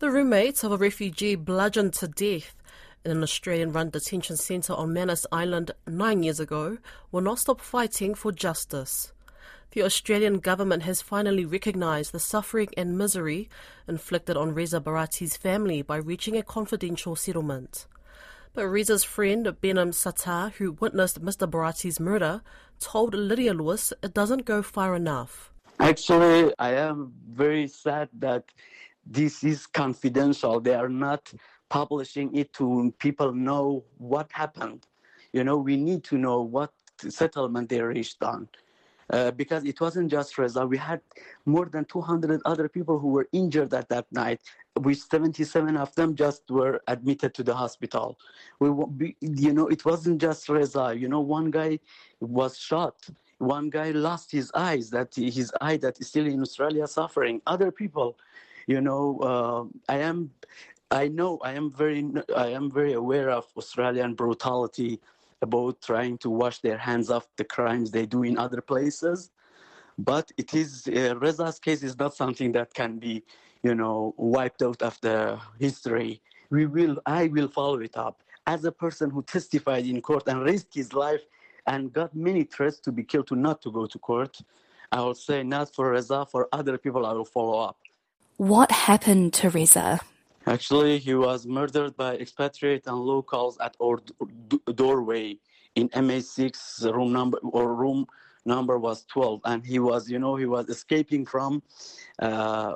The roommates of a refugee bludgeoned to death in an Australian run detention centre on Manus Island nine years ago will not stop fighting for justice. The Australian government has finally recognised the suffering and misery inflicted on Reza Barati's family by reaching a confidential settlement. But Reza's friend Behnam Satah, who witnessed Mr. Barati's murder, told Lydia Lewis it doesn't go far enough. Actually, I am very sad that this is confidential. They are not publishing it to people know what happened. You know, we need to know what settlement they reached on. Uh, because it wasn't just Reza. We had more than 200 other people who were injured at that night. With 77 of them just were admitted to the hospital. We, we, you know, it wasn't just Reza. You know, one guy was shot. One guy lost his eyes. That his eye that is still in Australia suffering. Other people, you know, uh, I am. I know I am very I am very aware of Australian brutality about trying to wash their hands off the crimes they do in other places. But it is uh, Reza's case is not something that can be, you know, wiped out of the history. We will, I will follow it up as a person who testified in court and risked his life and got many threats to be killed to not to go to court. I will say not for Reza, for other people I will follow up. What happened to Reza? Actually, he was murdered by expatriate and locals at our doorway in MA6 room number or room number was 12, and he was, you know, he was escaping from. Uh,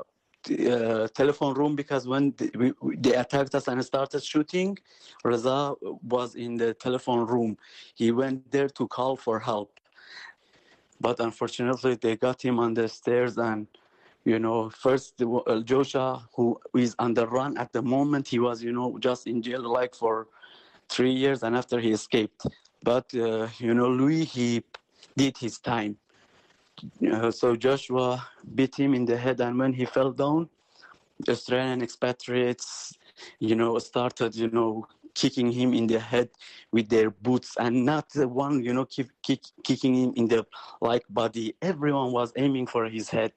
uh, telephone room because when they, we, they attacked us and started shooting, Reza was in the telephone room. He went there to call for help, but unfortunately they got him on the stairs and you know, first uh, Joshua, who is on the run at the moment, he was, you know, just in jail like for three years, and after he escaped. But uh, you know, Louie, he did his time. Uh, so Joshua beat him in the head, and when he fell down, Australian expatriates, you know, started, you know, kicking him in the head with their boots, and not the one, you know, keep, kick, kicking him in the like body. Everyone was aiming for his head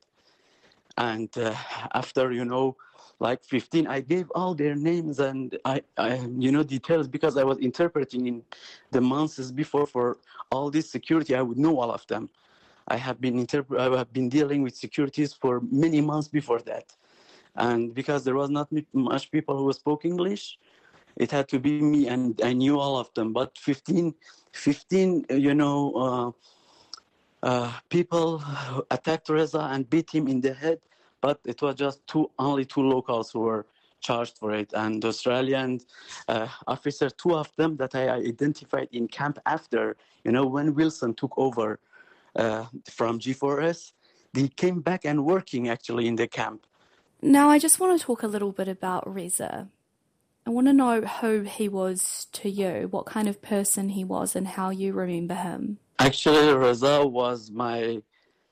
and uh, after you know like 15 i gave all their names and I, I you know details because i was interpreting in the months before for all this security. I would know all of them. I have been interpret i have been dealing with securities for many months before that. And because there was not much people who spoke english it had to be me and i knew all of them. But 15 15 you know uh, uh, people attacked Reza and beat him in the head, but it was just two, only two locals who were charged for it. And Australian uh, officer, two of them that I identified in camp after, you know, when Wilson took over uh, from G4S, they came back and working actually in the camp. Now, I just want to talk a little bit about Reza. I want to know who he was to you, what kind of person he was, and how you remember him. Actually, Reza was my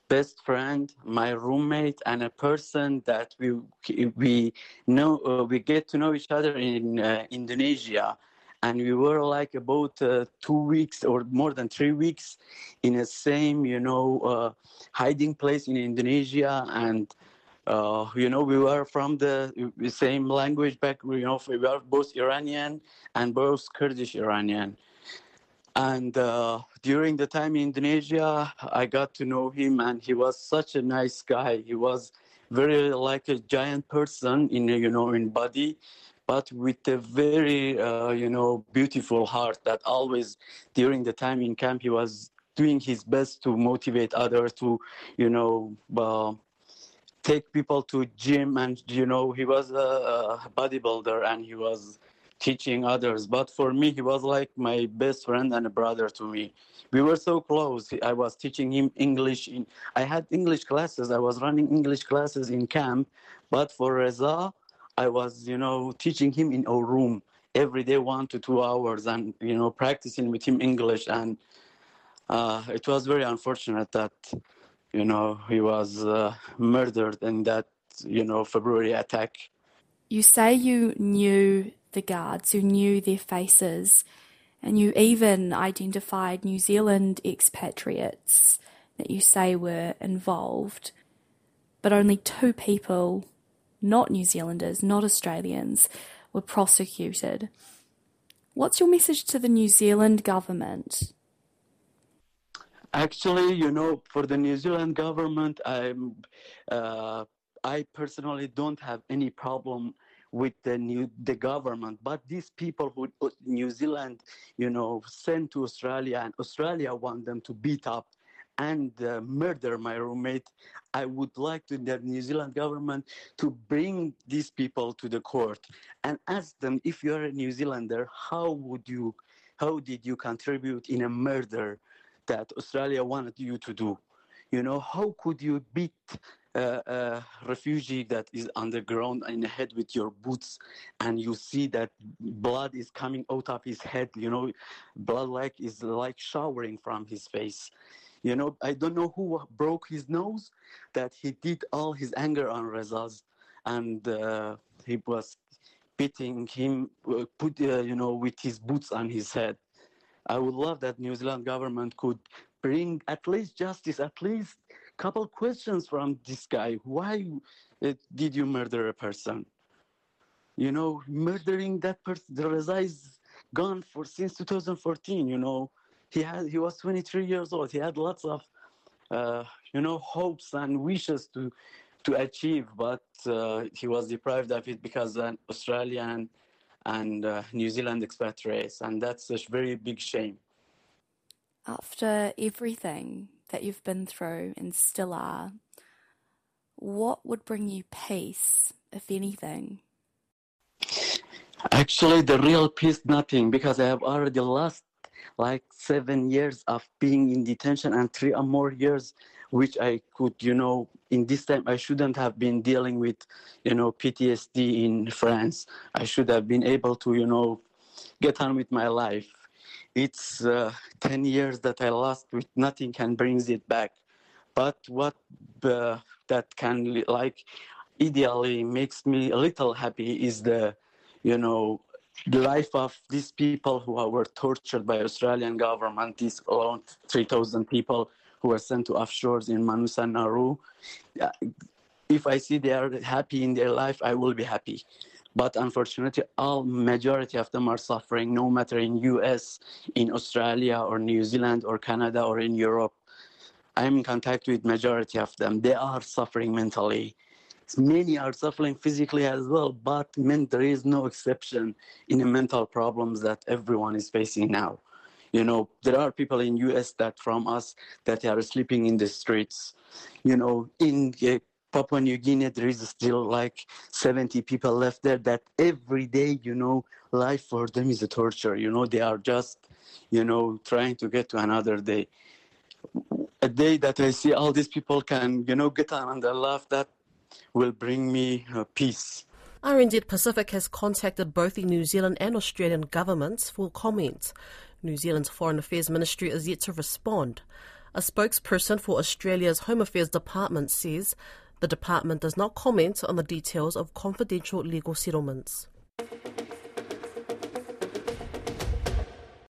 best friend, my roommate, and a person that we we know uh, we get to know each other in uh, Indonesia, and we were like about uh, two weeks or more than three weeks in the same you know uh, hiding place in Indonesia, and uh, you know we were from the same language back. You know we were both Iranian and both Kurdish Iranian and uh, during the time in Indonesia, I got to know him, and he was such a nice guy. He was very like a giant person in you know in body, but with a very uh, you know beautiful heart. That always during the time in camp, he was doing his best to motivate others to you know. Uh, take people to gym and you know he was a, a bodybuilder and he was teaching others. But for me, he was like my best friend and a brother to me. We were so close. I was teaching him English. In, I had English classes. I was running English classes in camp. But for Reza, I was, you know, teaching him in our room every day, one to two hours, and you know, practicing with him English. And uh, it was very unfortunate that, you know, he was uh, murdered in that, you know, February attack. You say you knew the guards, who knew their faces, and you even identified New Zealand expatriates that you say were involved. But only two people not New Zealanders, not Australians, were prosecuted. What's your message to the New Zealand government? Actually, you know, for the New Zealand government, I'm, uh, I personally don't have any problem with the new the government. But these people who new zealand you know sent to australia and australia want them to beat up and uh, murder my roommate i would like to the new zealand government to bring these people to the court and ask them if you're a new zealander how would you how did you contribute in a murder that australia wanted you to do? You know how could you beat a refugee that is underground in the head with your boots and you see that blood is coming out of his head you know blood like is like showering from his face. You know i don't know who broke his nose that he did all his anger on rezaz and uh, he was beating him uh, put uh, you know with his boots on his head. I would love that new zealand government could bring at least justice at least couple questions from this guy. Why uh, did you murder a person? You know, murdering that person, the Reza is gone for since 2014. You know, he had he was 23 years old. He had lots of, uh, you know, hopes and wishes to to achieve, but uh, he was deprived of it because an Australian and uh, New Zealand expatriates, and that's a very big shame. After everything that you've been through and still are, what would bring you peace, if anything? Actually, the real peace, nothing, because I have already lost like seven years of being in detention and three or more years, which I could, you know, in this time I shouldn't have been dealing with, you know, PTSD in France. I should have been able to, you know, get on with my life it's uh, 10 years that I lost with nothing can brings it back. But what uh, that can like ideally makes me a little happy is the, you know, the life of these people who were tortured by Australian government, these around 3,000 people who were sent to offshores in Manus and Nauru. If I see they are happy in their life, I will be happy but unfortunately all majority of them are suffering no matter in us in australia or new zealand or canada or in europe. I'm in contact with majority of them. They are suffering mentally. Many are suffering physically as well but men, there is no exception in the mental problems that everyone is facing now. You know there are people in us that from us that are sleeping in the streets. You know in uh, Papua New Guinea, there is still like 70 people left there that every day, you know, life for them is a torture. You know, they are just, you know, trying to get to another day. A day that I see all these people can, you know, get on and laugh, that will bring me uh, peace. RNZ Pacific has contacted both the New Zealand and Australian governments for comment. New Zealand's Foreign Affairs Ministry is yet to respond. A spokesperson for Australia's Home Affairs Department says the department does not comment on the details of confidential legal settlements.